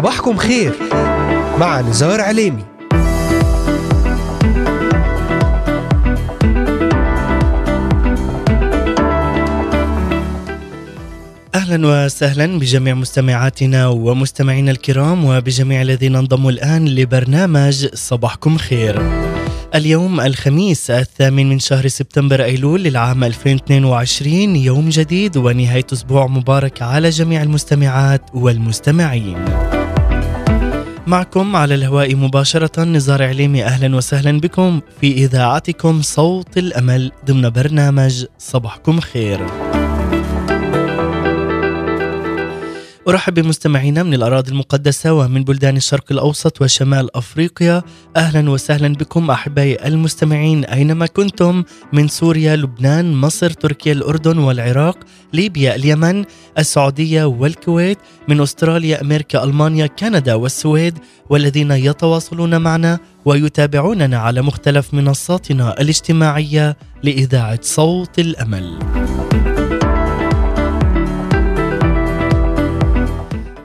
صباحكم خير مع نزار عليمي أهلا وسهلا بجميع مستمعاتنا ومستمعينا الكرام وبجميع الذين انضموا الآن لبرنامج صباحكم خير. اليوم الخميس الثامن من شهر سبتمبر أيلول للعام 2022 يوم جديد ونهاية أسبوع مبارك على جميع المستمعات والمستمعين. معكم على الهواء مباشرة نزار عليمي أهلا وسهلا بكم في إذاعتكم صوت الأمل ضمن برنامج صباحكم خير. أرحب بمستمعينا من الأراضي المقدسة ومن بلدان الشرق الأوسط وشمال أفريقيا أهلا وسهلا بكم أحبائي المستمعين أينما كنتم من سوريا لبنان مصر تركيا الأردن والعراق ليبيا اليمن السعودية والكويت من أستراليا أمريكا ألمانيا كندا والسويد والذين يتواصلون معنا ويتابعوننا على مختلف منصاتنا الاجتماعية لإذاعة صوت الأمل.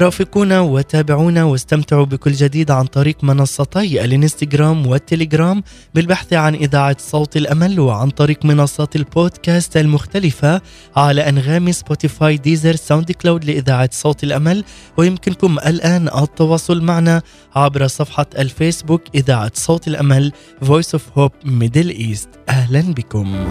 رافقونا وتابعونا واستمتعوا بكل جديد عن طريق منصتي الانستغرام والتليجرام بالبحث عن إذاعة صوت الأمل وعن طريق منصات البودكاست المختلفة على أنغامي Spotify Deezer SoundCloud لإذاعة صوت الأمل. ويمكنكم الآن التواصل معنا عبر صفحة الفيسبوك إذاعة صوت الأمل Voice of Hope Middle East. أهلا بكم.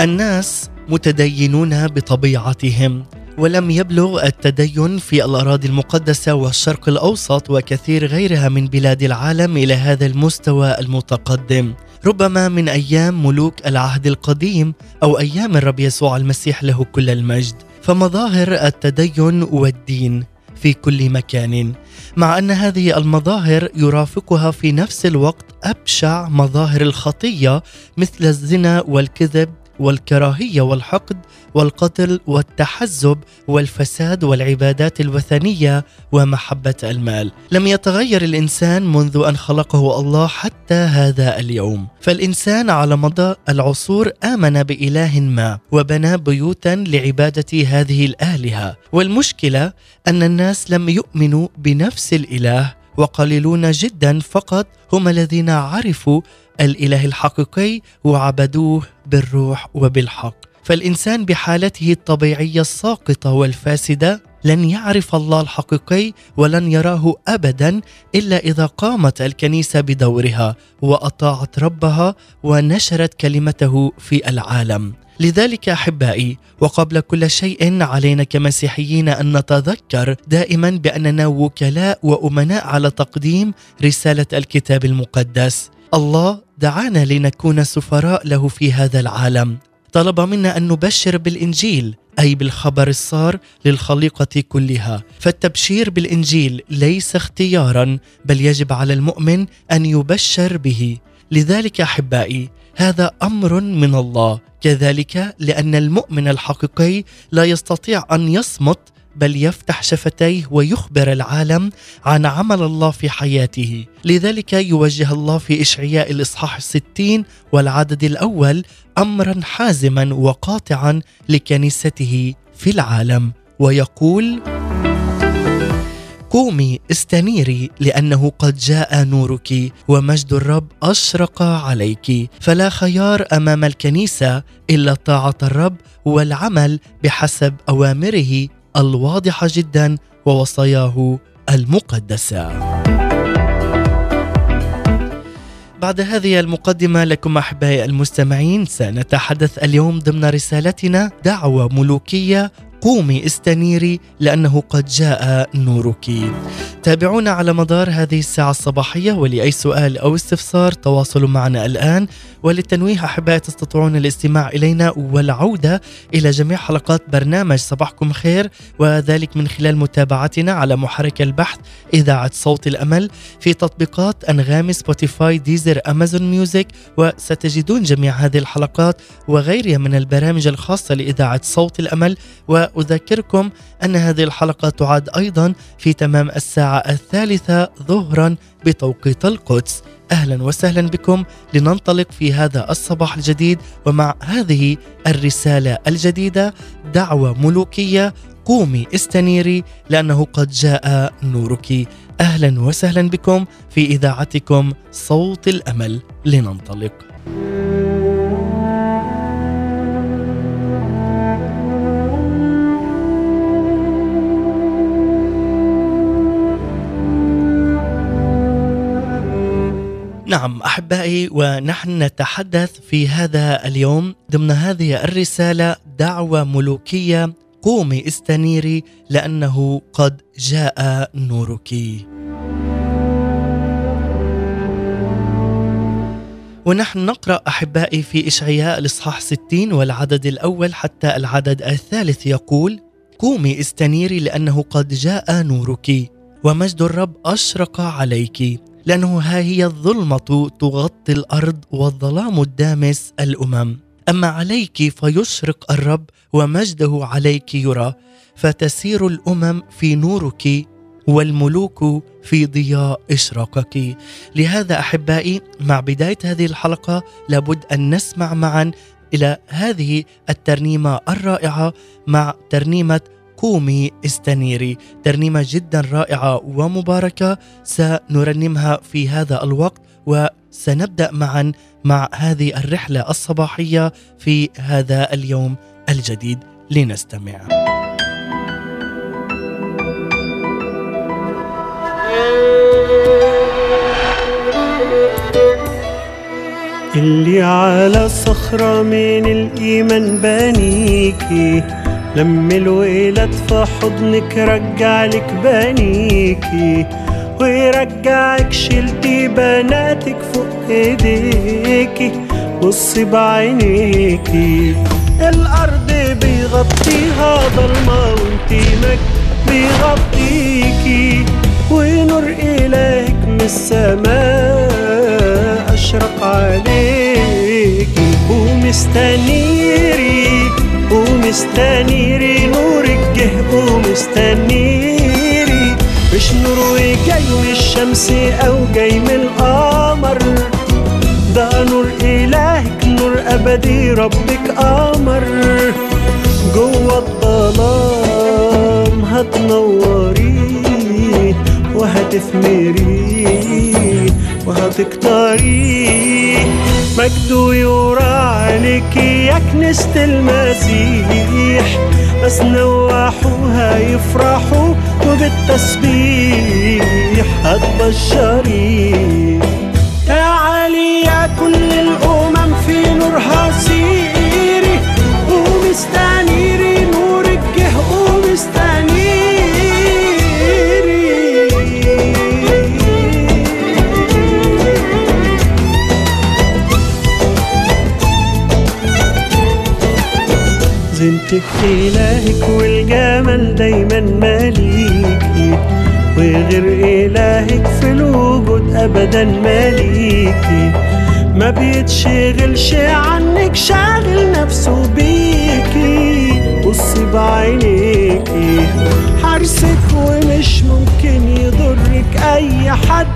الناس متدينون بطبيعتهم ولم يبلغ التدين في الأراضي المقدسة والشرق الأوسط وكثير غيرها من بلاد العالم إلى هذا المستوى المتقدم. ربما من أيام ملوك العهد القديم أو أيام الرب يسوع المسيح له كل المجد. فمظاهر التدين والدين في كل مكان مع أن هذه المظاهر يرافقها في نفس الوقت أبشع مظاهر الخطية مثل الزنا والكذب والكراهية والحقد والقتل والتحزب والفساد والعبادات الوثنية ومحبة المال. لم يتغير الإنسان منذ أن خلقه الله حتى هذا اليوم. فالإنسان على مدى العصور آمن بإله ما وبنى بيوتا لعبادة هذه الآلهة. والمشكلة أن الناس لم يؤمنوا بنفس الإله وقليلون جدا فقط هم الذين عرفوا الإله الحقيقي وعبدوه بالروح وبالحق. فالإنسان بحالته الطبيعية الساقطة والفاسدة لن يعرف الله الحقيقي ولن يراه ابدا إلا إذا قامت الكنيسة بدورها وأطاعت ربها ونشرت كلمته في العالم. لذلك أحبائي وقبل كل شيء علينا كمسيحيين أن نتذكر دائما بأننا وكلاء وأمناء على تقديم رسالة الكتاب المقدس. الله دعانا لنكون سفراء له في هذا العالم. طلب منا أن نبشر بالإنجيل أي بالخبر السار للخليقة كلها. فالتبشير بالإنجيل ليس اختيارا بل يجب على المؤمن أن يبشر به. لذلك أحبائي هذا أمر من الله. كذلك لأن المؤمن الحقيقي لا يستطيع أن يصمت بل يفتح شفتيه ويخبر العالم عن عمل الله في حياته. لذلك يوجه الله في إشعياء الإصحاح الستين والعدد الأول أمرا حازما وقاطعا لكنيسته في العالم ويقول قومي استنيري لأنه قد جاء نورك ومجد الرب أشرق عليك. فلا خيار أمام الكنيسة إلا طاعة الرب والعمل بحسب أوامره الواضحة جدا ووصاياه المقدسة. بعد هذه المقدمة لكم أحبائي المستمعين سنتحدث اليوم ضمن رسالتنا دعوة ملوكية قومي استنيري لأنه قد جاء نورك تابعونا على مدار هذه الساعة الصباحية ولأي سؤال أو استفسار تواصلوا معنا الآن. وللتنويه أحبائي تستطيعون الاستماع إلينا والعودة إلى جميع حلقات برنامج صباحكم خير وذلك من خلال متابعتنا على محرك البحث إذاعة صوت الأمل في تطبيقات أنغامي Spotify Deezer Amazon Music وستجدون جميع هذه الحلقات وغيرها من البرامج الخاصة لإذاعة صوت الأمل وأذكركم أن هذه الحلقة تعاد أيضا في تمام الساعة الثالثة ظهرا بتوقيت القدس. أهلا وسهلا بكم لننطلق في هذا الصباح الجديد ومع هذه الرسالة الجديدة دعوة ملوكية قومي استنيري لأنه قد جاء نورك. أهلا وسهلا بكم في إذاعتكم صوت الأمل. لننطلق. نعم أحبائي ونحن نتحدث في هذا اليوم ضمن هذه الرسالة دعوة ملوكية قومي إستنيري لأنه قد جاء نورك. ونحن نقرأ أحبائي في إشعياء الإصحاح 60 والعدد الأول حتى العدد الثالث يقول: قومي إستنيري لأنه قد جاء نورك ومجد الرب أشرق عليك لأنه ها هي الظلمة تغطي الأرض والظلام الدامس الأمم. أما عليك فيشرق الرب ومجده عليك يرى فتسير الأمم في نورك والملوك في ضياء إشراقك. لهذا أحبائي مع بداية هذه الحلقة لابد أن نسمع معا إلى هذه الترنيمة الرائعة مع ترنيمة قومي استنيري. ترنيمة جدا رائعة ومباركة سنرنمها في هذا الوقت وسنبدأ معا مع هذه الرحلة الصباحية في هذا اليوم الجديد لنستمع. اللي على صخرة من الإيمان بانيكي. لما الويلات في حضنك رجعلك بنيكي ويرجعك شلتي بناتك فوق ايديكي بصي بعينيكي. الأرض بيغطيها ضلمة وانتي مك بيغطيكي. ونور الهك من السماء أشرق عليكي. ومستنيري ومستنيري نورك جه ومستنيري. مش نور جاي من الشمس أو جاي من القمر. ده نور إلهك نور أبدي ربك قمر جوه الظلام هتنوري وهتثمري. وهتكتري مجده يرى عليك يا كنيسة المسيح. بس نوحوا هيفرحوا وبالتسبيح. هتبشري تعالي يا كل الأمم في نورها زينتك إلهك والجمال دايما ماليكي وغير إلهك في الوجود أبدا ماليكي ما بيتشغلش عنك شاغل نفسه بيكي بصي بعينيكي حارسك ومش ممكن يضرك أي حد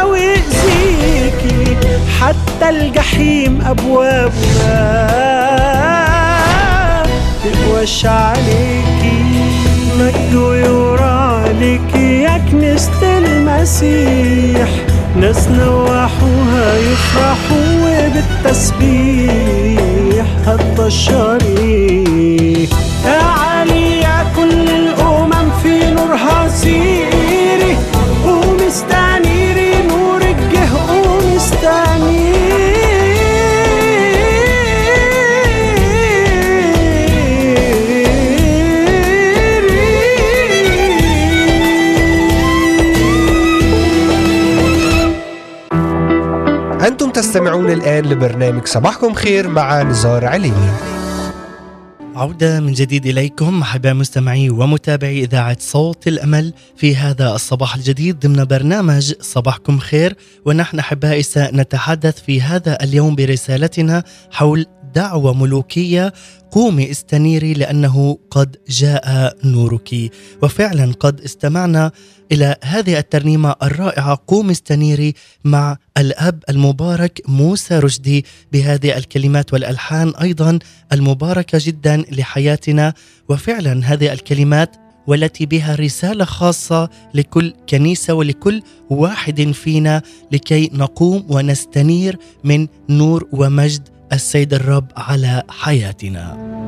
أو يأذيكي حتى الجحيم أبوابها تقوش عليكي؟ مجده يرى عليكي يا كنيسة المسيح. ناس نوحوها يفرحوا وبالتسبيح هتبشري تستمعون الآن لبرنامج صباحكم خير مع نزار عليمي عودة من جديد إليكم أحباء مستمعي ومتابعي إذاعة صوت الأمل في هذا الصباح الجديد ضمن برنامج صباحكم خير. ونحن أحبائي سنتحدث في هذا اليوم برسالتنا حول دعوة ملوكية قومي استنيري لأنه قد جاء نورك. وفعلا قد استمعنا إلى هذه الترنيمة الرائعة قومي استنيري مع الأب المبارك موسى رشدي بهذه الكلمات والألحان أيضا المباركة جدا لحياتنا. وفعلا هذه الكلمات والتي بها رسالة خاصة لكل كنيسة ولكل واحد فينا لكي نقوم ونستنير من نور ومجد السيد الرب على حياتنا.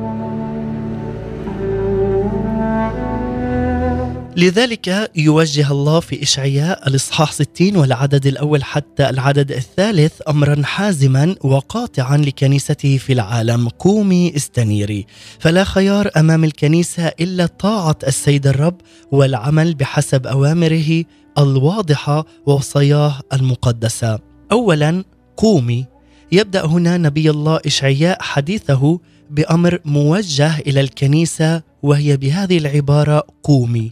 لذلك يوجه الله في إشعياء الإصحاح 60 والعدد الأول حتى العدد الثالث أمرا حازما وقاطعا لكنيسته في العالم قومي إستنيري. فلا خيار أمام الكنيسة إلا طاعة السيد الرب والعمل بحسب أوامره الواضحة ووصاياه المقدسة. أولا قومي يبدأ هنا نبي الله إشعياء حديثه بأمر موجه إلى الكنيسة وهي بهذه العبارة قومي.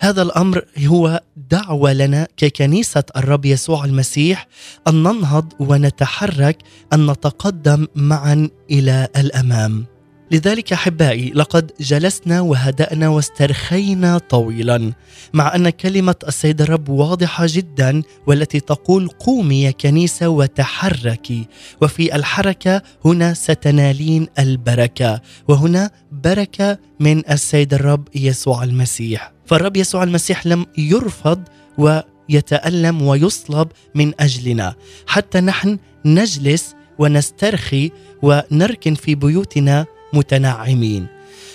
هذا الأمر هو دعوة لنا ككنيسة الرب يسوع المسيح أن ننهض ونتحرك أن نتقدم معا إلى الأمام. لذلك أحبائي لقد جلسنا وهدأنا واسترخينا طويلا مع أن كلمة السيد الرب واضحة جدا والتي تقول قومي يا كنيسة وتحركي وفي الحركة هنا ستنالين البركة وهنا بركة من السيد الرب يسوع المسيح. فالرب يسوع المسيح لم يرفض ويتألم ويصلب من أجلنا. حتى نحن نجلس ونسترخي ونركن في بيوتنا متنعمين.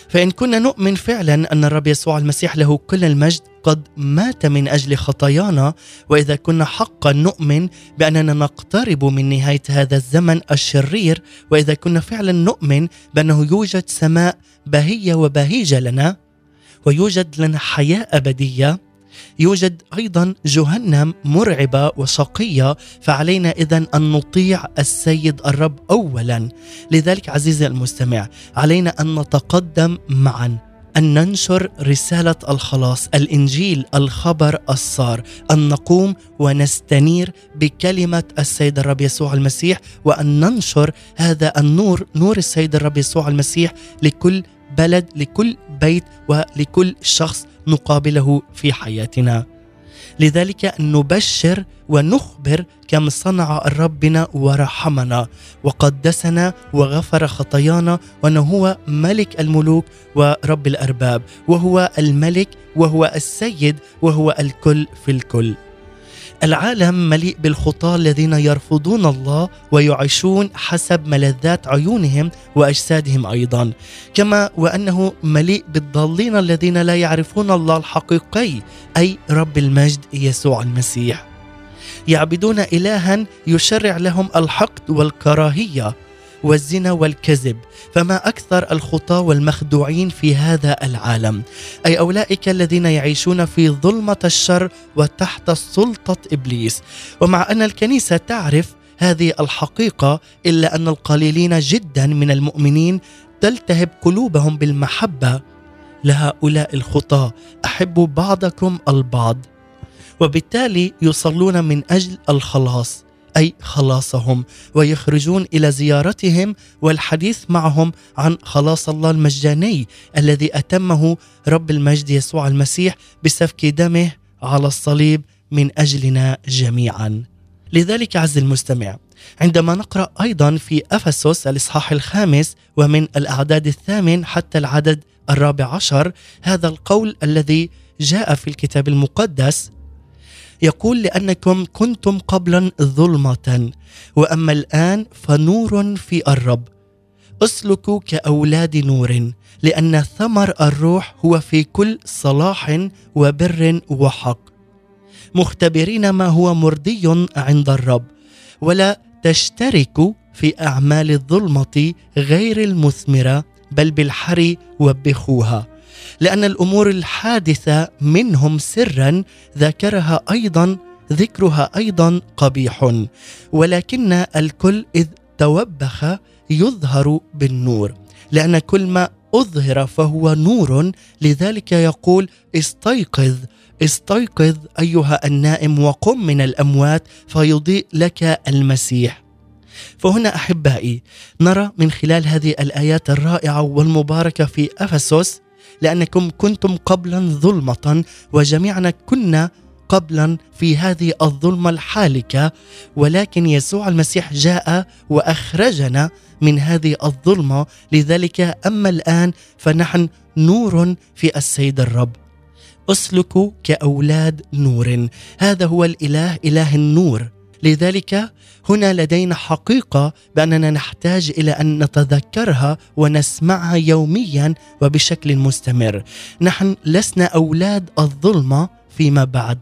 فإن كنا نؤمن فعلا أن الرب يسوع المسيح له كل المجد قد مات من أجل خطايانا وإذا كنا حقا نؤمن بأننا نقترب من نهاية هذا الزمن الشرير وإذا كنا فعلا نؤمن بأنه يوجد سماء بهية وبهيجة لنا ويوجد لنا حياة أبدية يوجد أيضا جهنم مرعبة وشقيه فعلينا اذا أن نطيع السيد الرب اولا. لذلك عزيزي المستمع علينا أن نتقدم معا أن ننشر رسالة الخلاص الإنجيل الخبر السار أن نقوم ونستنير بكلمة السيد الرب يسوع المسيح وأن ننشر هذا النور نور السيد الرب يسوع المسيح لكل بلد لكل بيت ولكل شخص نقابله في حياتنا. لذلك نبشر ونخبر كم صنع الرب بنا ورحمنا وقدسنا وغفر خطايانا وأنه هو ملك الملوك ورب الأرباب وهو الملك وهو السيد وهو الكل في الكل. العالم مليء بالخطاة الذين يرفضون الله ويعيشون حسب ملذات عيونهم وأجسادهم أيضا، كما وأنه مليء بالضالين الذين لا يعرفون الله الحقيقي أي رب المجد يسوع المسيح. يعبدون الها يشرع لهم الحقد والكراهية والزنا والكذب فما أكثر الخطاه والمخدوعين في هذا العالم. أي أولئك الذين يعيشون في ظلمة الشر وتحت سلطة إبليس. ومع أن الكنيسة تعرف هذه الحقيقة إلا أن القليلين جدا من المؤمنين تلتهب قلوبهم بالمحبة لهؤلاء الخطاه احبوا بعضكم البعض. وبالتالي يصلون من أجل الخلاص. أي خلاصهم ويخرجون إلى زيارتهم والحديث معهم عن خلاص الله المجاني الذي أتمه رب المجد يسوع المسيح بسفك دمه على الصليب من أجلنا جميعا. لذلك عز المستمع عندما نقرأ أيضا في أفسس الإصحاح الخامس ومن الأعداد الثامن حتى العدد الرابع عشر هذا القول الذي جاء في الكتاب المقدس يقول لأنكم كنتم قبلا ظلمة وأما الآن فنور في الرب. اسلكوا كأولاد نور لأن ثمر الروح هو في كل صلاح وبر وحق. مختبرين ما هو مرضي عند الرب ولا تشتركوا في أعمال الظلمة غير المثمرة بل بالحري وبخوها. لأن الأمور الحادثة منهم سرا ذكرها أيضا ذكرها أيضا قبيح. ولكن الكل إذ توبخ يظهر بالنور لأن كل ما أظهر فهو نور. لذلك يقول استيقظ استيقظ أيها النائم وقم من الأموات فيضيء لك المسيح. فهنا أحبائي نرى من خلال هذه الآيات الرائعة والمباركة في أفسس لأنكم كنتم قبلا ظلمة وجميعنا كنا قبلا في هذه الظلمة الحالكة ولكن يسوع المسيح جاء وأخرجنا من هذه الظلمة. لذلك أما الآن فنحن نور في السيد الرب. أسلكوا كأولاد نور. هذا هو الإله إله النور. لذلك هنا لدينا حقيقة بأننا نحتاج إلى أن نتذكرها ونسمعها يوميا وبشكل مستمر. نحن لسنا أولاد الظلمة فيما بعد.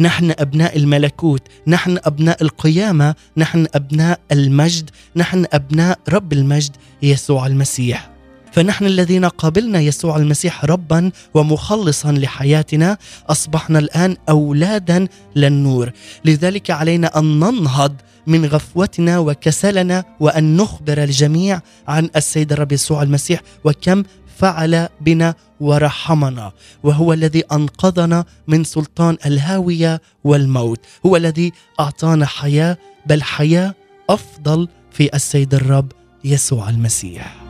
نحن أبناء الملكوت نحن أبناء القيامة نحن أبناء المجد نحن أبناء رب المجد يسوع المسيح. فنحن الذين قابلنا يسوع المسيح ربا ومخلصا لحياتنا أصبحنا الآن أولادا للنور. لذلك علينا أن ننهض من غفوتنا وكسلنا وأن نخبر الجميع عن السيد الرب يسوع المسيح وكم فعل بنا ورحمنا. وهو الذي أنقذنا من سلطان الهاوية والموت. هو الذي أعطانا حياة بل حياة أفضل في السيد الرب يسوع المسيح.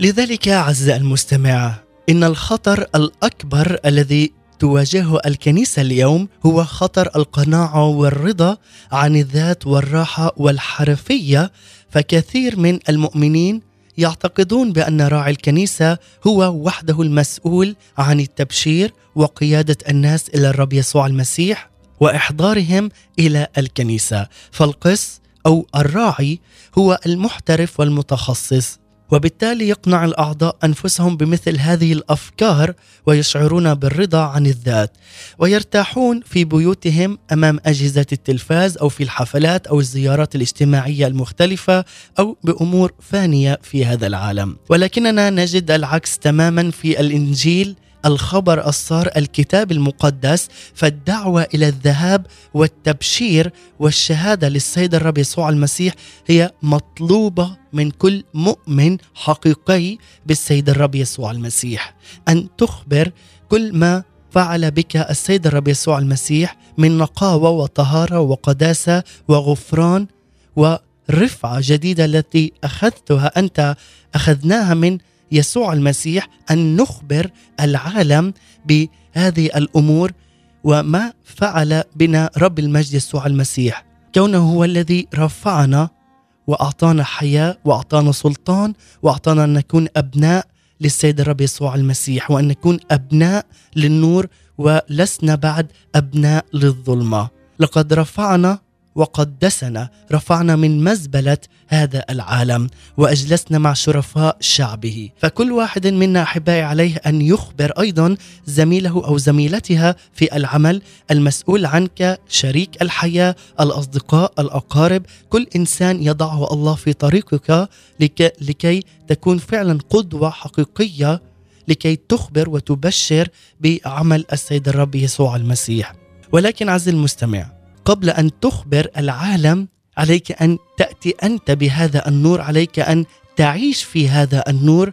لذلك اعزائي المستمع إن الخطر الأكبر الذي تواجهه الكنيسة اليوم هو خطر القناعة والرضا عن الذات والراحة والحرفية. فكثير من المؤمنين يعتقدون بأن راعي الكنيسة هو وحده المسؤول عن التبشير وقيادة الناس إلى الرب يسوع المسيح وإحضارهم إلى الكنيسة. فالقس أو الراعي هو المحترف والمتخصص. وبالتالي يقنع الأعضاء أنفسهم بمثل هذه الأفكار ويشعرون بالرضا عن الذات ويرتاحون في بيوتهم أمام أجهزة التلفاز أو في الحفلات أو الزيارات الاجتماعية المختلفة أو بأمور فانية في هذا العالم. ولكننا نجد العكس تماما في الإنجيل الخبر الصار الكتاب المقدس فالدعوة إلى الذهاب والتبشير والشهادة للسيد الرب يسوع المسيح هي مطلوبة من كل مؤمن حقيقي بالسيد الرب يسوع المسيح. أن تخبر كل ما فعل بك السيد الرب يسوع المسيح من نقاوة وطهارة وقداسة وغفران ورفعة جديدة التي أخذتها أنت أخذناها من يسوع المسيح أن نخبر العالم بهذه الأمور وما فعل بنا رب المجد يسوع المسيح. كونه هو الذي رفعنا وأعطانا حياة وأعطانا سلطان وأعطانا أن نكون أبناء للسيد الرب يسوع المسيح وأن نكون أبناء للنور ولسنا بعد أبناء للظلمة. لقد رفعنا وقدسنا رفعنا من مزبلة هذا العالم وأجلسنا مع شرفاء شعبه. فكل واحد منا أحبائي عليه أن يخبر أيضا زميله أو زميلتها في العمل المسؤول عنك شريك الحياة الأصدقاء الأقارب. كل إنسان يضعه الله في طريقك لكي, لكي تكون فعلا قدوة حقيقية لكي تخبر وتبشر بعمل السيد الرب يسوع المسيح. ولكن عز المستمع قبل أن تخبر العالم عليك أن تأتي أنت بهذا النور عليك أن تعيش في هذا النور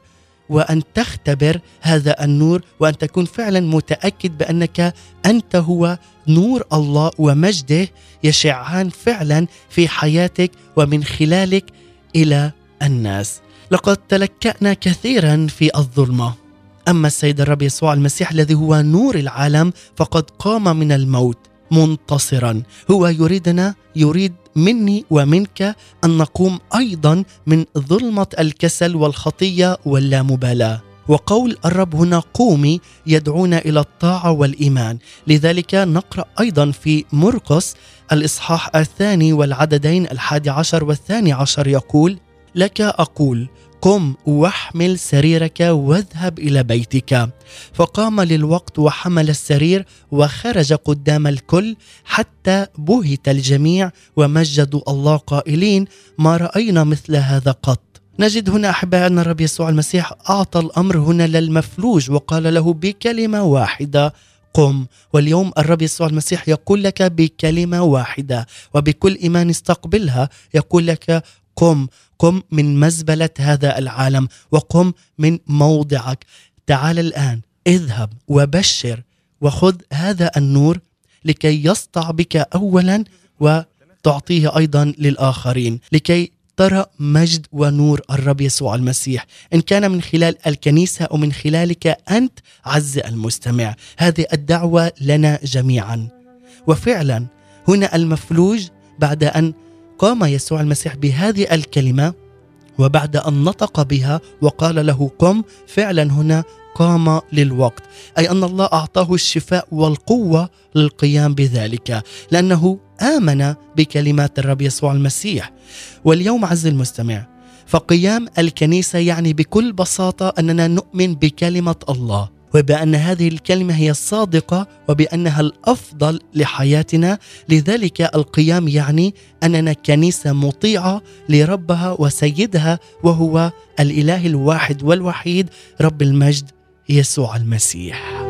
وأن تختبر هذا النور وأن تكون فعلا متأكد بأنك أنت هو نور الله ومجده يشعان فعلا في حياتك ومن خلالك إلى الناس. لقد تلكأنا كثيرا في الظلمة. أما السيد الرب يسوع المسيح الذي هو نور العالم فقد قام من الموت. منتصرا. هو يريدنا يريد مني ومنك أن نقوم أيضا من ظلمة الكسل والخطية واللامبالاة. وقول الرب هنا قومي يدعونا إلى الطاعة والإيمان. لذلك نقرأ أيضا في مرقس الإصحاح الثاني والعددين الحادي عشر والثاني عشر يقول لك أقول قم واحمل سريرك واذهب إلى بيتك. فقام للوقت وحمل السرير وخرج قدام الكل حتى بهت الجميع ومجدوا الله قائلين ما رأينا مثل هذا قط نجد هنا أحباء أن الرب يسوع المسيح أعطى الأمر هنا للمفلوج وقال له بكلمة واحدة قم واليوم الرب يسوع المسيح يقول لك بكلمة واحدة وبكل إيمان استقبلها يقول لك قم قم من مزبلة هذا العالم وقم من موضعك. تعال الآن اذهب وبشر وخذ هذا النور لكي يسطع بك أولا وتعطيه أيضا للآخرين. لكي ترى مجد ونور الرب يسوع المسيح. إن كان من خلال الكنيسة أو من خلالك أنت عز المستمع هذه الدعوة لنا جميعا. وفعلا هنا المفلوج بعد أن قام يسوع المسيح بهذه الكلمة وبعد أن نطق بها وقال له قم فعلا هنا قام للوقت. أي أن الله أعطاه الشفاء والقوة للقيام بذلك لأنه آمن بكلمات الرب يسوع المسيح. واليوم عز المستمع فقيام الكنيسة يعني بكل بساطة أننا نؤمن بكلمة الله. وبأن هذه الكلمة هي الصادقة وبأنها الأفضل لحياتنا. لذلك القيام يعني أننا كنيسة مطيعة لربها وسيدها وهو الإله الواحد والوحيد رب المجد يسوع المسيح.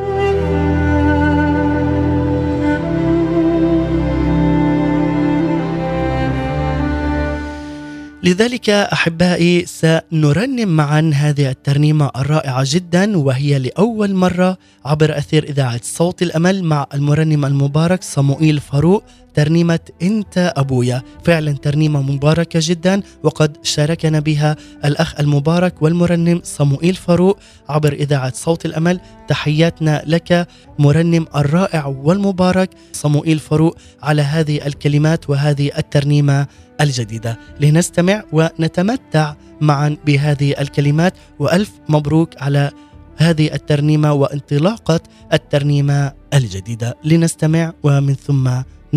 لذلك أحبائي سنرنم معا هذه الترنيمة الرائعة جدا وهي لأول مرة عبر أثير إذاعة صوت الأمل مع المرنم المبارك صموئيل فاروق. ترنيمة انت أبويا. فعلا ترنيمة مباركة جدا وقد شاركنا بها الأخ المبارك والمرنم صموئيل فاروق عبر إذاعة صوت الأمل. تحياتنا لك مرنم الرائع والمبارك صموئيل فاروق على هذه الكلمات وهذه الترنيمة الجديدة. لنستمع ونتمتع معا بهذه الكلمات وألف مبروك على هذه الترنيمة وانطلاقة الترنيمة الجديدة. لنستمع ومن ثم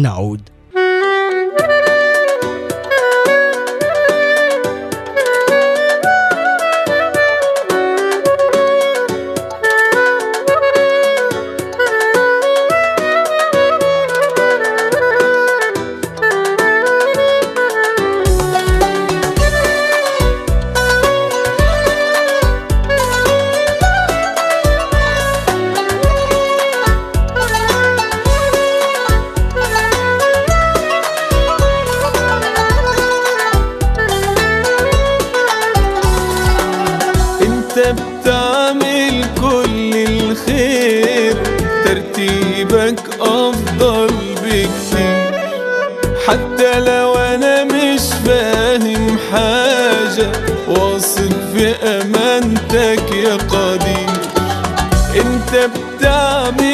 نعود. بتعمل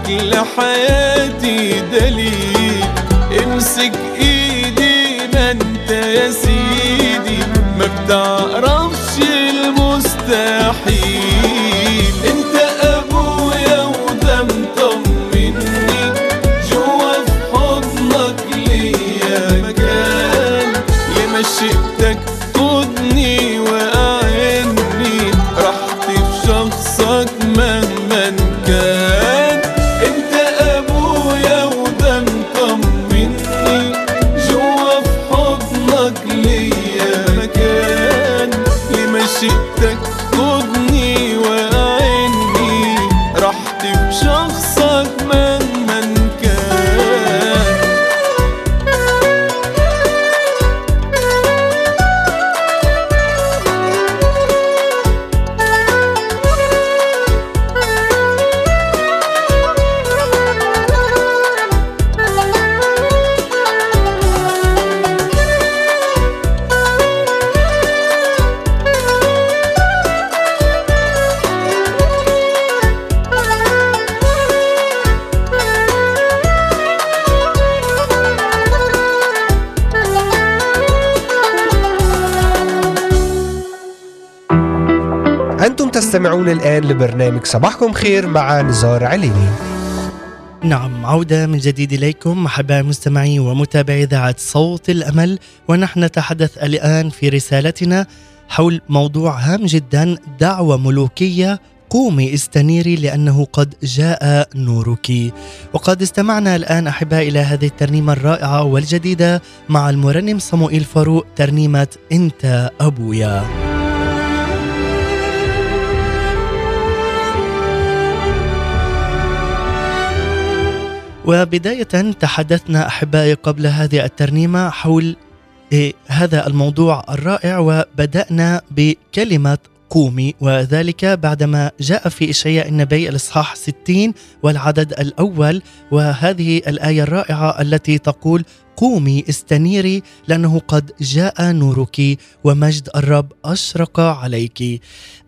وكلامك لحياتي دليل. امسك ايدي ما أنت يا سيدي. ما بتعرفش المستحيل. تستمعون الآن لبرنامج صباحكم خير مع نزار عليني. نعم عودة من جديد إليكم أحبائي المستمعين ومتابعي إذاعة صوت الأمل ونحن نتحدث الآن في رسالتنا حول موضوع هام جدا دعوة ملوكية قومي إستنيري لأنه قد جاء نورك وقد استمعنا الآن أحبائي إلى هذه الترنيمة الرائعة والجديدة مع المرنم صموئيل فاروق ترنيمة أنت أبويا. وبداية تحدثنا أحبائي قبل هذه الترنيمة حول إيه، هذا الموضوع الرائع وبدأنا بكلمة قومي وذلك بعدما جاء في إشعياء النبي الإصحاح 60 والعدد الأول وهذه الآية الرائعة التي تقول قومي استنيري لأنه قد جاء نورك ومجد الرب أشرق عليك.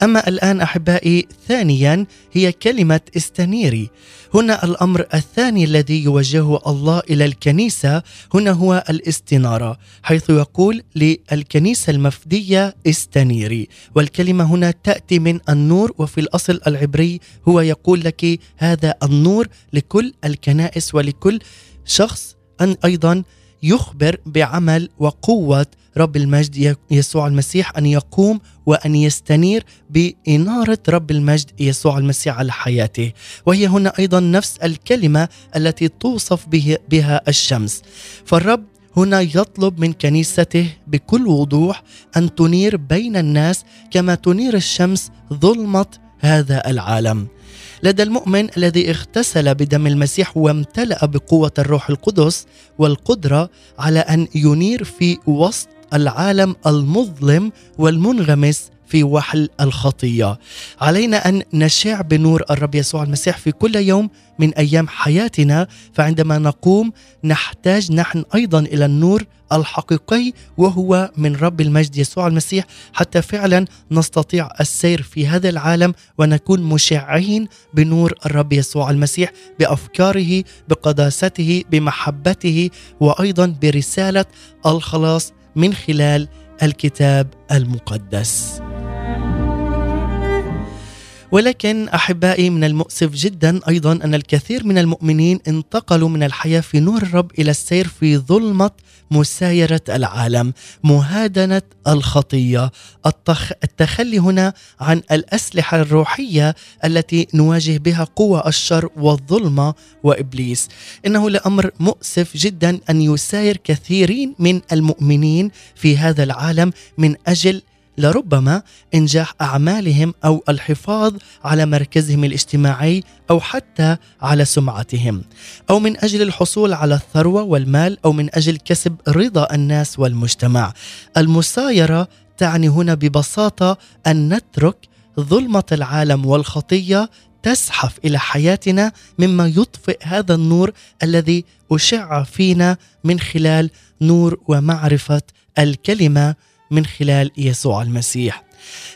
أما الآن أحبائي ثانيا هي كلمة استنيري هنا الأمر الثاني الذي يوجهه الله إلى الكنيسة هنا هو الاستنارة حيث يقول للكنيسة المفدية استنيري والكلمة هنا تأتي من النور وفي الأصل العبري هو يقول لك هذا النور لكل الكنائس ولكل شخص أن أيضا يخبر بعمل وقوة رب المجد يسوع المسيح أن يقوم وأن يستنير بإنارة رب المجد يسوع المسيح على حياته. وهي هنا أيضا نفس الكلمة التي توصف به بها الشمس. فالرب هنا يطلب من كنيسته بكل وضوح أن تنير بين الناس كما تنير الشمس ظلمة هذا العالم. لدى المؤمن الذي اغتسل بدم المسيح وامتلأ بقوة الروح القدس والقدرة على أن ينير في وسط العالم المظلم والمنغمس في وحل الخطية. علينا أن نشع بنور الرب يسوع المسيح في كل يوم من أيام حياتنا فعندما نقوم نحتاج نحن أيضا إلى النور الحقيقي وهو من رب المجد يسوع المسيح حتى فعلا نستطيع السير في هذا العالم ونكون مشعين بنور الرب يسوع المسيح بأفكاره بقداسته بمحبته وأيضا برسالة الخلاص من خلال الكتاب المقدس. ولكن أحبائي من المؤسف جدا أيضا أن الكثير من المؤمنين انتقلوا من الحياة في نور الرب إلى السير في ظلمة مسايرة العالم، مهادنة الخطية، التخ... التخلي هنا عن الأسلحة الروحية التي نواجه بها قوى الشر والظلمة وإبليس. إنه لأمر مؤسف جدا أن يساير كثيرين من المؤمنين في هذا العالم من أجل لربما إنجاح أعمالهم أو الحفاظ على مركزهم الاجتماعي أو حتى على سمعتهم أو من أجل الحصول على الثروة والمال أو من أجل كسب رضا الناس والمجتمع. المسايرة تعني هنا ببساطة أن نترك ظلمة العالم والخطية تزحف إلى حياتنا مما يطفئ هذا النور الذي أشع فينا من خلال نور ومعرفة الكلمة من خلال يسوع المسيح.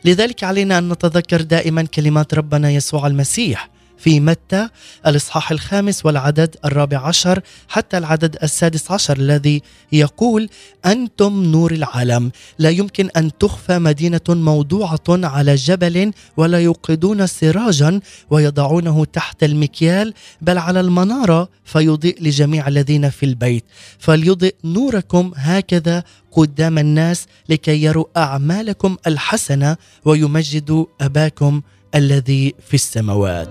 لذلك علينا أن نتذكر دائما كلمات ربنا يسوع المسيح. في متى؟ الإصحاح الخامس والعدد الرابع عشر حتى العدد السادس عشر الذي يقول أنتم نور العالم. لا يمكن أن تخفى مدينة موضوعة على جبل ولا يوقدون سراجا ويضعونه تحت المكيال بل على المنارة فيضيء لجميع الذين في البيت. فليضئ نوركم هكذا قدام الناس لكي يروا أعمالكم الحسنة ويمجدوا أباكم الذي في السماوات.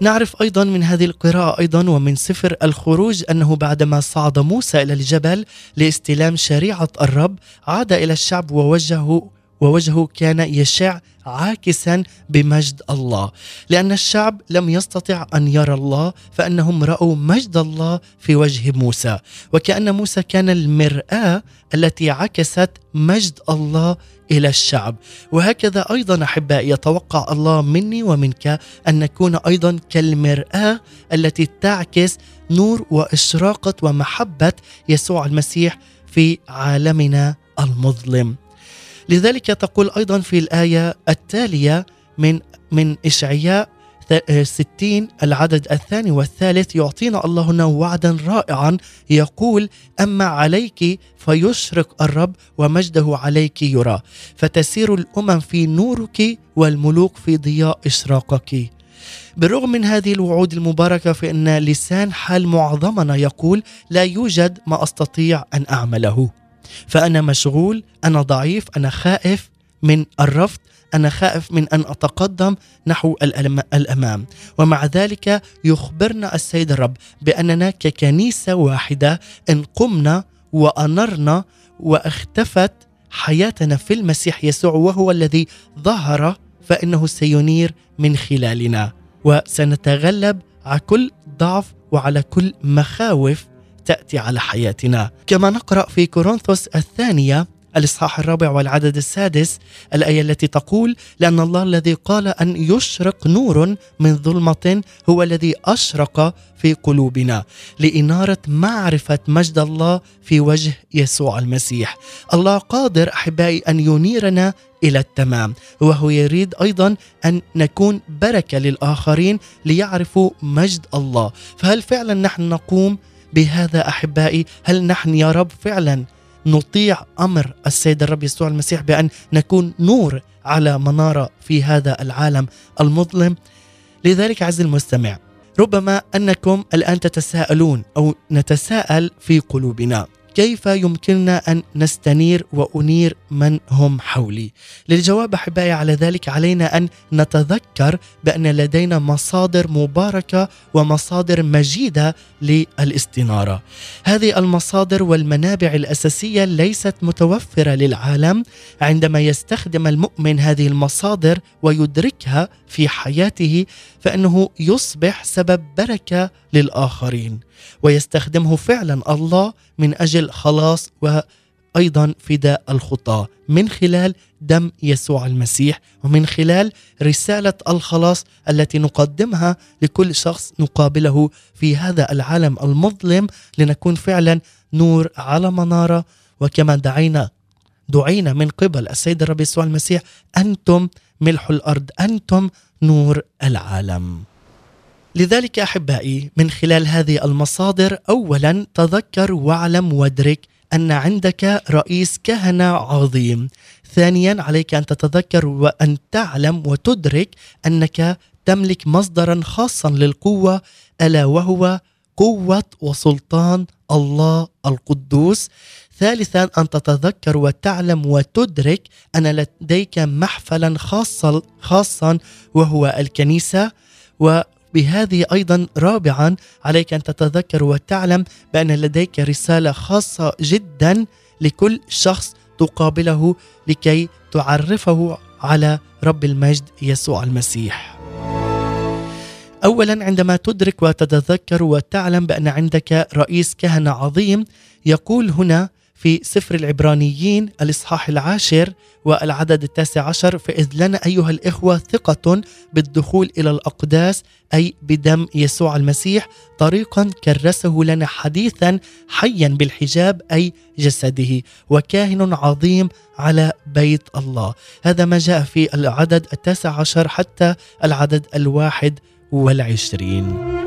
نعرف أيضا من هذه القراءة أيضا ومن سفر الخروج أنه بعدما صعد موسى إلى الجبل لاستلام شريعة الرب عاد إلى الشعب ووجهه ووجهه كان يشع عاكسا بمجد الله لأن الشعب لم يستطع أن يرى الله فإنهم رأوا مجد الله في وجه موسى وكأن موسى كان المرآة التي عكست مجد الله إلى الشعب. وهكذا أيضا أحبائي يتوقع الله مني ومنك أن نكون أيضا كالمرآة التي تعكس نور وإشراقة ومحبة يسوع المسيح في عالمنا المظلم. لذلك تقول أيضا في الآية التالية من من إشعياء 60 العدد الثاني والثالث يعطينا الله هنا وعدا رائعا. يقول أما عليك فيشرق الرب ومجده عليك يرى. فتسير الأمم في نورك والملوك في ضياء إشراقك. بالرغم من هذه الوعود المباركة فإن لسان حال معظمنا يقول لا يوجد ما أستطيع أن أعمله. فأنا مشغول أنا ضعيف أنا خائف من الرفض. أنا خائف من أن أتقدم نحو الأمام. ومع ذلك يخبرنا السيد الرب بأننا ككنيسة واحدة إن قمنا وأنرنا واختفت حياتنا في المسيح يسوع وهو الذي ظهر فإنه سينير من خلالنا. وسنتغلب على كل ضعف وعلى كل مخاوف تأتي على حياتنا. كما نقرأ في كورنثوس الثانية الإصحاح الرابع والعدد السادس الآية التي تقول لأن الله الذي قال أن يشرق نور من ظلمة هو الذي أشرق في قلوبنا لإنارة معرفة مجد الله في وجه يسوع المسيح. الله قادر أحبائي أن ينيرنا إلى التمام وهو يريد أيضا أن نكون بركة للآخرين ليعرفوا مجد الله. فهل فعلا نحن نقوم بهذا أحبائي؟ هل نحن يا رب فعلا نطيع أمر السيد الرب يسوع المسيح بأن نكون نور على منارة في هذا العالم المظلم. لذلك عز المستمع ربما أنكم الآن تتساءلون أو نتساءل في قلوبنا. كيف يمكننا أن نستنير وأنير من هم حولي؟ للجواب أحبائي على ذلك علينا أن نتذكر بأن لدينا مصادر مباركة ومصادر مجيدة للاستنارة. هذه المصادر والمنابع الأساسية ليست متوفرة للعالم عندما يستخدم المؤمن هذه المصادر ويدركها في حياته فإنه يصبح سبب بركة للآخرين ويستخدمه فعلا الله من أجل خلاص وأيضا فداء الخطاة من خلال دم يسوع المسيح ومن خلال رسالة الخلاص التي نقدمها لكل شخص نقابله في هذا العالم المظلم لنكون فعلا نور على منارة. وكما دعينا دعينا من قبل السيد الرب يسوع المسيح أنتم ملح الأرض أنتم نور العالم. لذلك أحبائي من خلال هذه المصادر اولا تذكر واعلم وادرك أن عندك رئيس كهنة عظيم. ثانيا عليك أن تتذكر وأن تعلم وتدرك أنك تملك مصدرا خاصا للقوة ألا وهو قوة وسلطان الله القدوس. ثالثا أن تتذكر وتعلم وتدرك أن لديك محفلا خاصا خاصا وهو الكنيسة وبهذه أيضا رابعا عليك أن تتذكر وتعلم بأن لديك رسالة خاصة جدا لكل شخص تقابله لكي تعرفه على رب المجد يسوع المسيح. اولا عندما تدرك وتتذكر وتعلم بأن عندك رئيس كهنة عظيم يقول هنا في سفر العبرانيين الإصحاح العاشر والعدد التاسع عشر فإذ لنا أيها الإخوة ثقة بالدخول إلى الأقداس أي بدم يسوع المسيح طريقا كرسه لنا حديثا حيا بالحجاب أي جسده وكاهن عظيم على بيت الله. هذا ما جاء في العدد التاسع عشر حتى العدد الواحد والعشرين.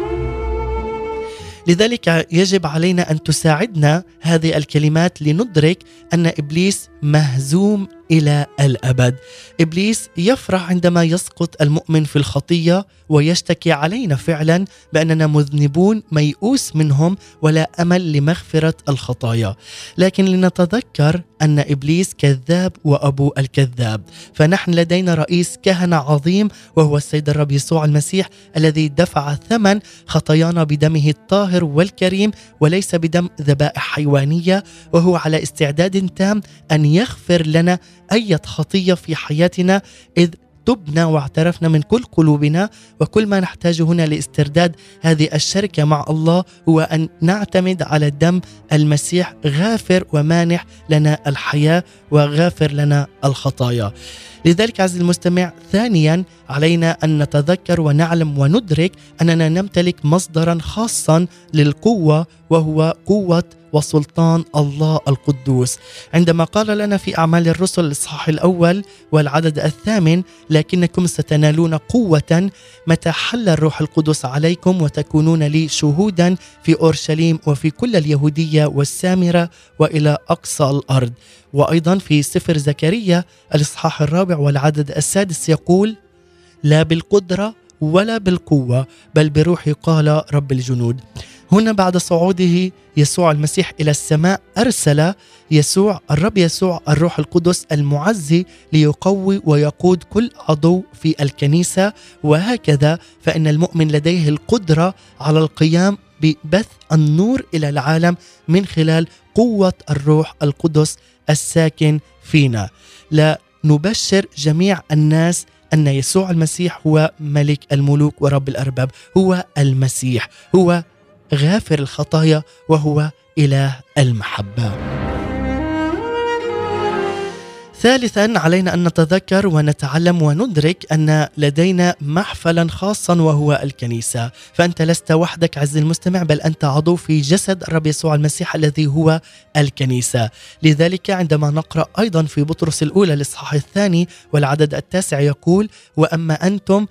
لذلك يجب علينا أن تساعدنا هذه الكلمات لندرك أن إبليس مهزوم إلى الأبد. إبليس يفرح عندما يسقط المؤمن في الخطية ويشتكي علينا فعلا بأننا مذنبون ميؤوس منهم ولا أمل لمغفرة الخطايا. لكن لنتذكر أن إبليس كذاب وأبو الكذاب، فنحن لدينا رئيس كهنة عظيم وهو السيد الرب يسوع المسيح الذي دفع ثمن خطايانا بدمه الطاهر والكريم وليس بدم ذبائح حيوانية وهو على استعداد تام أن يغفر لنا اي خطية في حياتنا إذ تبنا واعترفنا من كل قلوبنا وكل ما نحتاج هنا لاسترداد هذه الشركة مع الله هو أن نعتمد على دم المسيح غافر ومانح لنا الحياة وغافر لنا الخطايا. لذلك عز المستمع ثانيا علينا أن نتذكر ونعلم وندرك أننا نمتلك مصدرا خاصا للقوة وهو قوة وسلطان الله القدوس. عندما قال لنا في أعمال الرسل الإصحاح الأول والعدد الثامن لكنكم ستنالون قوة متى حل الروح القدس عليكم وتكونون لي شهودا في أورشليم وفي كل اليهودية والسامرة وإلى أقصى الأرض. وأيضا في سفر زكريا الإصحاح الرابع والعدد السادس يقول لا بالقدرة ولا بالقوة بل بروحي قال رب الجنود. هنا بعد صعوده يسوع المسيح إلى السماء أرسل يسوع الرب يسوع الروح القدس المعزي ليقوي ويقود كل عضو في الكنيسة وهكذا فإن المؤمن لديه القدرة على القيام ببث النور إلى العالم من خلال قوة الروح القدس الساكن فينا. لا نبشر جميع الناس أن يسوع المسيح هو ملك الملوك ورب الأرباب هو المسيح هو غافر الخطايا وهو إله المحبة. ثالثا علينا أن نتذكر ونتعلم وندرك أن لدينا محفلا خاصا وهو الكنيسة، فأنت لست وحدك عز المستمع بل أنت عضو في جسد الرب يسوع المسيح الذي هو الكنيسة، لذلك عندما نقرأ أيضا في بطرس الأولى الاصحاح الثاني والعدد التاسع يقول: وأما أنتم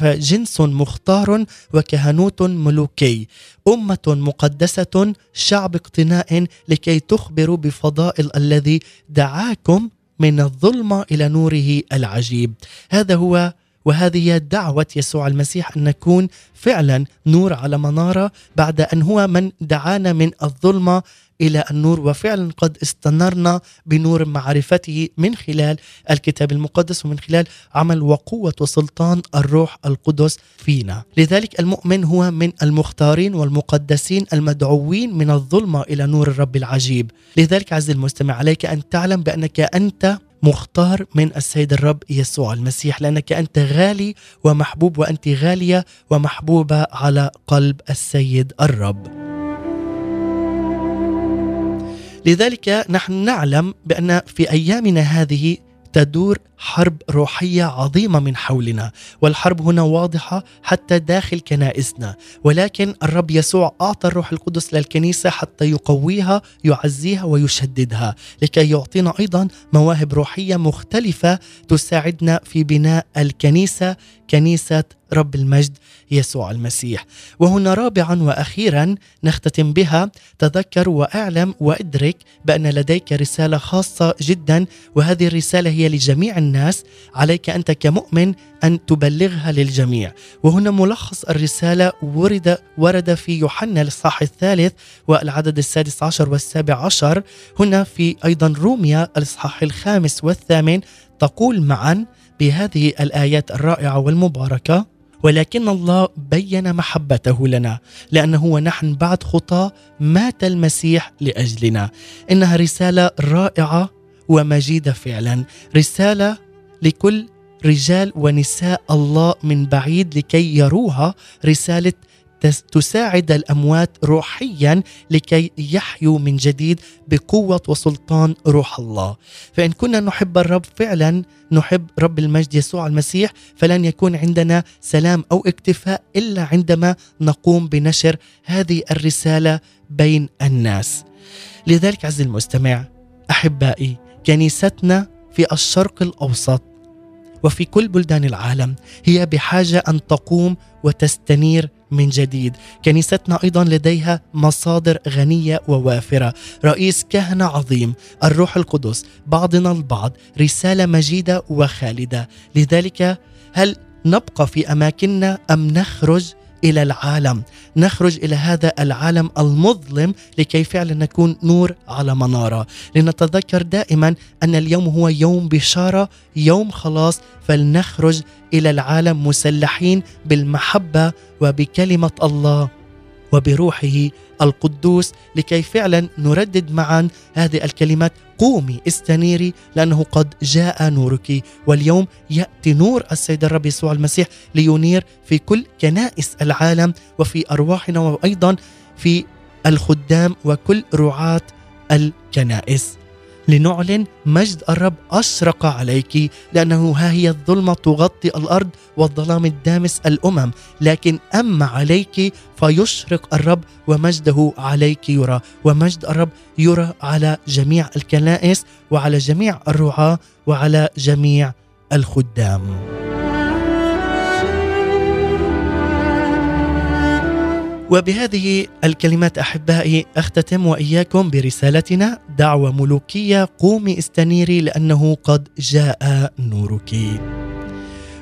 فجنس مختار وكهنوت ملوكي، أمة مقدسة شعب اقتناء لكي تخبروا بفضائل الذي دعاكم من الظلمة إلى نوره العجيب. هذا هو وهذه دعوة يسوع المسيح أن نكون فعلا نور على منارة بعد أن هو من دعانا من الظلمة إلى النور وفعلا قد استنرنا بنور معرفته من خلال الكتاب المقدس ومن خلال عمل وقوة وسلطان الروح القدس فينا لذلك المؤمن هو من المختارين والمقدسين المدعوين من الظلمة إلى نور الرب العجيب لذلك عز المستمع عليك أن تعلم بأنك أنت مختار من السيد الرب يسوع المسيح لأنك أنت غالي ومحبوب وأنت غالية ومحبوبة على قلب السيد الرب. لذلك نحن نعلم بأن في أيامنا هذه تدور حرب روحية عظيمة من حولنا والحرب هنا واضحة حتى داخل كنائسنا. ولكن الرب يسوع أعطى الروح القدس للكنيسة حتى يقويها يعزيها ويشددها لكي يعطينا أيضا مواهب روحية مختلفة تساعدنا في بناء الكنيسة كنيسة رب المجد يسوع المسيح. وهنا رابعا وأخيرا نختتم بها تذكر وأعلم وأدرك بأن لديك رسالة خاصة جدا وهذه الرسالة هي لجميع الناس عليك أنت كمؤمن أن تبلغها للجميع. وهنا ملخص الرسالة ورد ورد في يوحنا الإصحاح الثالث والعدد السادس عشر والسابع عشر. هنا في أيضا روميا الإصحاح الخامس والثامن تقول معا بهذه الآيات الرائعة والمباركة ولكن الله بين محبته لنا لأنه ونحن بعد خطاه مات المسيح لأجلنا. إنها رسالة رائعة ومجيده فعلا. رسالة لكل رجال ونساء الله من بعيد لكي يروها. رسالة تس- تساعد الأموات روحيا لكي يحيوا من جديد بقوة وسلطان روح الله. فإن كنا نحب الرب فعلا نحب رب المجد يسوع المسيح فلن يكون عندنا سلام أو اكتفاء إلا عندما نقوم بنشر هذه الرسالة بين الناس. لذلك عز المستمع أحبائي كنيستنا في الشرق الأوسط وفي كل بلدان العالم هي بحاجة أن تقوم وتستنير من جديد. كنيستنا أيضا لديها مصادر غنية ووافرة. رئيس كهنة عظيم الروح القدس بعضنا البعض رسالة مجيدة وخالدة. لذلك هل نبقى في أماكننا أم نخرج إلى العالم. نخرج إلى هذا العالم المظلم لكي فعلا نكون نور على منارة. لنتذكر دائما أن اليوم هو يوم بشارة يوم خلاص فلنخرج إلى العالم مسلحين بالمحبة وبكلمة الله. وبروحه القدوس لكي فعلا نردد معا هذه الكلمات قومي استنيري لأنه قد جاء نورك. واليوم يأتي نور السيد الرب يسوع المسيح لينير في كل كنائس العالم وفي أرواحنا وأيضا في الخدام وكل رعاة الكنائس. لنعلن مجد الرب اشرق عليك لأنه ها هي الظلمة تغطي الأرض والظلام الدامس الأمم. لكن أما عليك فيشرق الرب ومجده عليك يرى. ومجد الرب يرى على جميع الكنائس وعلى جميع الرعاة وعلى جميع الخدام. وبهذه الكلمات أحبائي أختتم وإياكم برسالتنا دعوة ملوكية قومي إستنيري لأنه قد جاء نورك.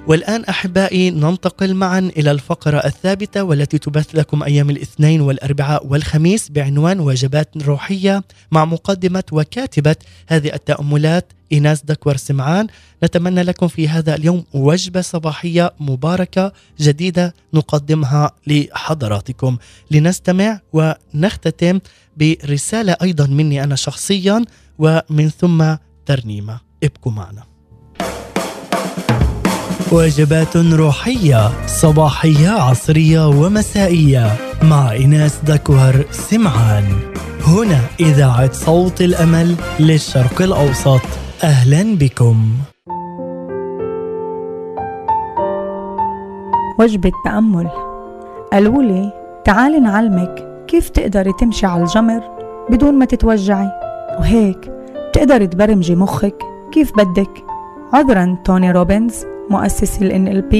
والآن أحبائي ننتقل معا إلى الفقرة الثابتة والتي تبث لكم أيام الاثنين والأربعاء والخميس بعنوان وجبات روحية مع مقدمة وكاتبة هذه التأملات إيناس دكور سمعان. نتمنى لكم في هذا اليوم وجبة صباحية مباركة جديدة نقدمها لحضراتكم. لنستمع ونختتم برسالة أيضا مني أنا شخصيا ومن ثم ترنيمة. ابقوا معنا. وجبات روحية صباحية عصرية ومسائية. مع إناس دكوهر سمعان. هنا إذاعة صوت الأمل للشرق الأوسط. أهلا بكم. وجبة تأمل. قالوا لي تعالي نعلمك كيف تقدري تمشي على الجمر بدون ما تتوجعي. وهيك تقدري تبرمجي مخك كيف بدك. عذرا توني روبنز. مؤسس ال NLP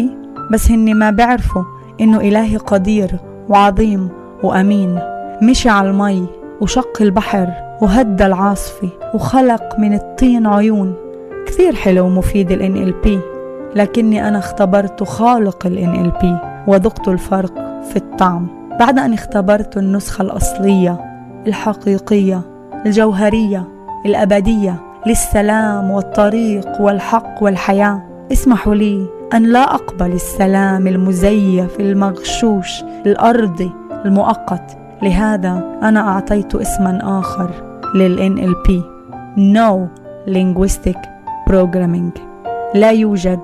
بس هني ما بيعرفوا إنه إلهي قدير وعظيم وأمين. مشي على المي وشق البحر وهدى العاصفة وخلق من الطين عيون. كثير حلو ومفيد ال NLP لكني أنا اختبرت خالق ال NLP وذقت الفرق في الطعم. بعد أن اختبرت النسخة الأصلية الحقيقية الجوهرية الأبدية للسلام والطريق والحق والحياة. اسمحوا لي أن لا أقبل السلام المزيف المغشوش الأرضي المؤقت. لهذا أنا أعطيت اسما آخر لل NLP No Linguistic Programming. لا يوجد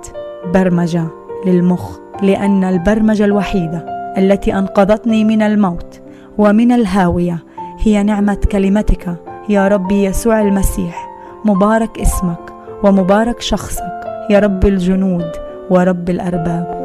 برمجة للمخ لأن البرمجة الوحيدة التي أنقذتني من الموت ومن الهاوية هي نعمة كلمتك يا ربي يسوع المسيح. مبارك اسمك ومبارك شخصك. يا رب الجنود ورب الأرباب.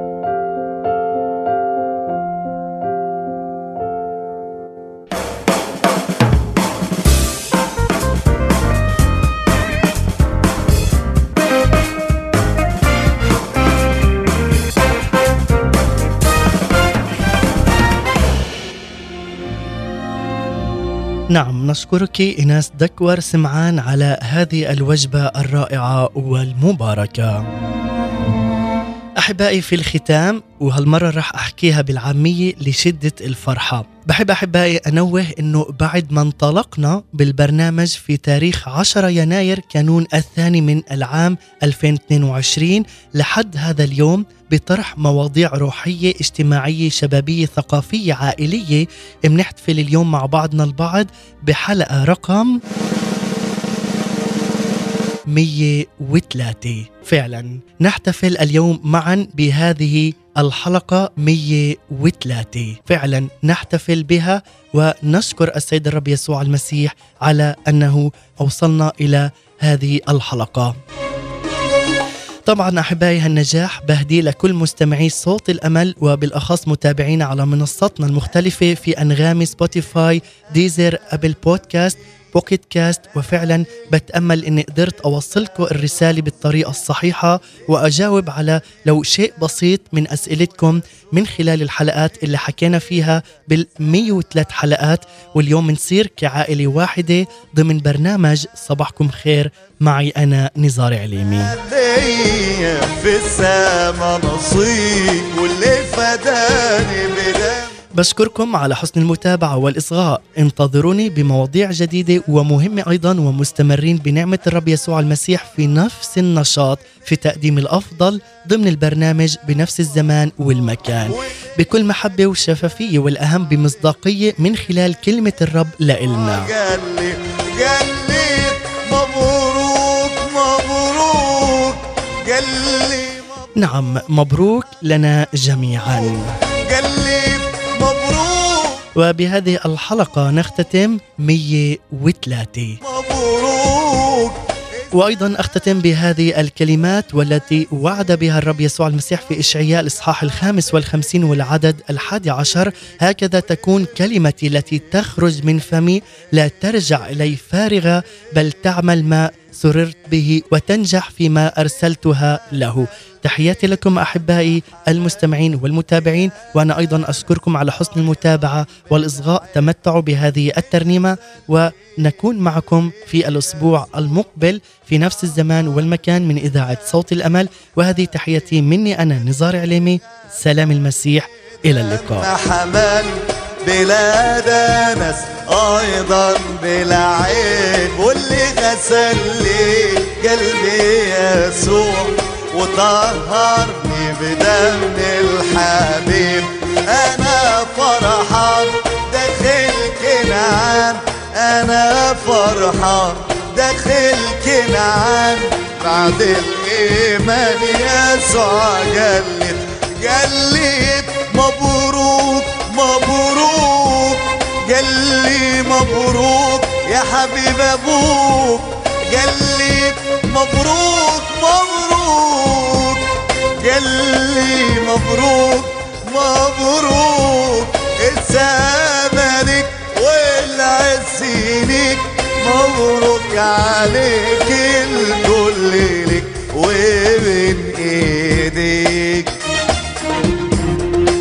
نعم نشكرك إيناس دكور سمعان على هذه الوجبة الرائعة والمباركة. أحبائي في الختام وهالمرة رح أحكيها بالعامية لشدة الفرحة. بحب أحبائي أنوه أنه بعد ما انطلقنا بالبرنامج في تاريخ 10 يناير كانون الثاني من العام 2022 لحد هذا اليوم بطرح مواضيع روحية اجتماعية شبابية ثقافية عائلية بنحتفل اليوم مع بعضنا البعض بحلقة رقم 103 فعلا نحتفل اليوم معا بهذه الحلقة 103 فعلا نحتفل بها ونشكر السيد الرب يسوع المسيح على أنه أوصلنا إلى هذه الحلقة. طبعا أحبائي هالنجاح بهدي لكل مستمعي صوت الأمل وبالأخص متابعينا على منصاتنا المختلفة في أنغامي سبوتيفاي Deezer Apple Podcast. Pocket Casts وفعلا بتأمل إني قدرت أوصلكم الرسالة بالطريقة الصحيحة وأجاوب على لو شيء بسيط من أسئلتكم من خلال الحلقات اللي حكينا فيها بال 103 حلقات واليوم نصير كعائلة واحدة ضمن برنامج صباحكم خير معي أنا نزار عليمي. في السما نصيب واللي فداني بشكركم على حسن المتابعة والإصغاء. انتظروني بمواضيع جديدة ومهمة أيضا ومستمرين بنعمة الرب يسوع المسيح في نفس النشاط في تقديم الأفضل ضمن البرنامج بنفس الزمان والمكان. بكل محبة وشفافية والأهم بمصداقية من خلال كلمة الرب لإلنا. قال لي قال لي مبروك مبروك. قال لي نعم مبروك لنا جميعاً. قال لي مبروك وبهذه الحلقة نختتم 103 مبروك. وأيضا أختتم بهذه الكلمات والتي وعد بها الرب يسوع المسيح في إشعياء الإصحاح الخامس والخمسين والعدد الحادي عشر. هكذا تكون كلمتي التي تخرج من فمي لا ترجع إلي فارغة بل تعمل ما سررت به وتنجح فيما أرسلتها له. تحياتي لكم أحبائي المستمعين والمتابعين وأنا أيضا أشكركم على حسن المتابعة والإصغاء. تمتعوا بهذه الترنيمة ونكون معكم في الأسبوع المقبل في نفس الزمان والمكان من إذاعة صوت الأمل. وهذه تحياتي مني أنا نزار عليمي. سلام المسيح. إلى اللقاء. حمل بلا دنس أيضا بلا عيب واللي غسل لي قلبي يسوع. وطهرني بدم الحبيب. أنا فرحان داخل كنعان. أنا فرحان داخل كنعان. بعد الإيمان يسوع قلت قلت مبروك مبروك. قال لي مبروك يا حبيب أبوك. لي مبروك مبروك. قال لي مبروك. مبروك السمالك والعسينك مبروك عليك الكل لك وبين إيديك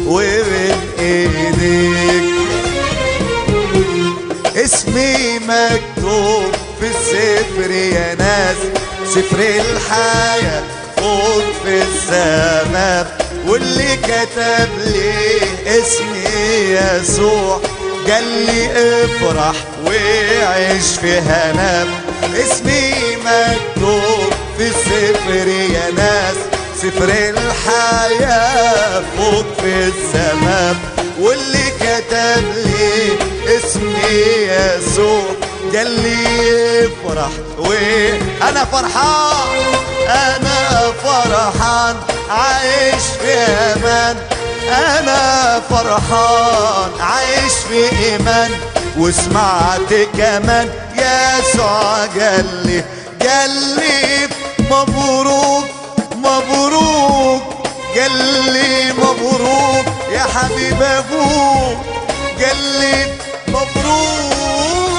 وبين إيديك. اسمي مكتوب في السفر يا ناس سفر الحياة. فوق في السماء واللي كتب لي اسمي يسوع قال لي افرح وعيش في هنا اسمي مكتوب في السفر يا ناس سفر الحياة فوق في السماء واللي كتب لي اسمي يسوع قال لي افرح وأنا فرحان أنا فرحان عايش في أمان. أنا فرحان عايش في إيمان. وسمعت كمان يسوع قال لي قال لي مبروك مبروك. قال لي مبروك يا حبيب أبوك. قال لي مبروك.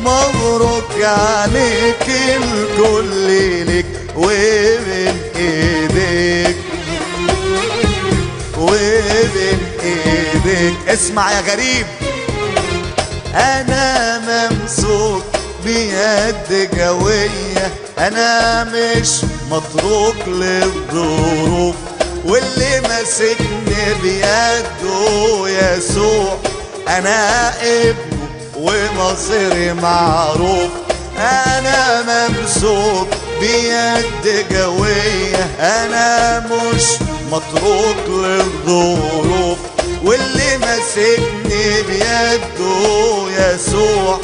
مبروك عليك الكل لك وبين إيديك. وبين إيديك. اسمع يا غريب. أنا ممسوك بيد جوية أنا مش متروك للظروف. واللي ماسكني بيده يسوع. أنا ابنه ومصيري معروف أنا ممسوك بيد جوية أنا مش متروك للظروف. واللي ماسكني بيده يسوع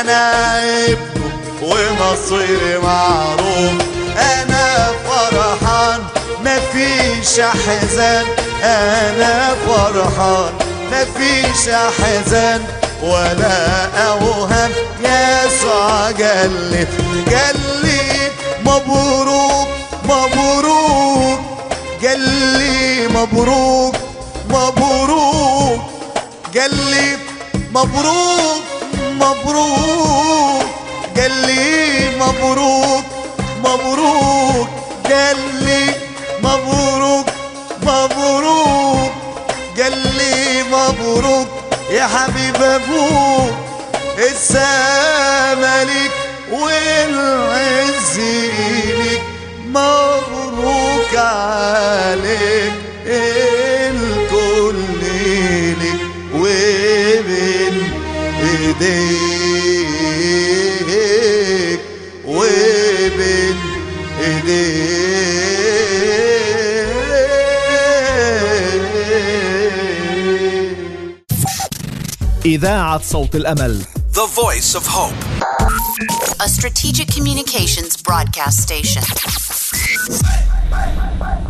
أنا ابنه ومصيري معروف. أنا فرحان مفيش أحزان. أنا فرحان مفيش أحزان. ولا اوهام يسوع جلت جلي مبروك مبروك. جلي مبروك مبروك. جلي مبروك مبروك. جلي مبروك مبروك. جلي مبروك مبروك. جلي مبروك. يا حبيب أبوك السمالك والعز ليك مبروك عليك الكل ليك وبين ايديك إذاعة صوت الأمل The Voice of Hope A strategic communications broadcast station bye, bye, bye, bye.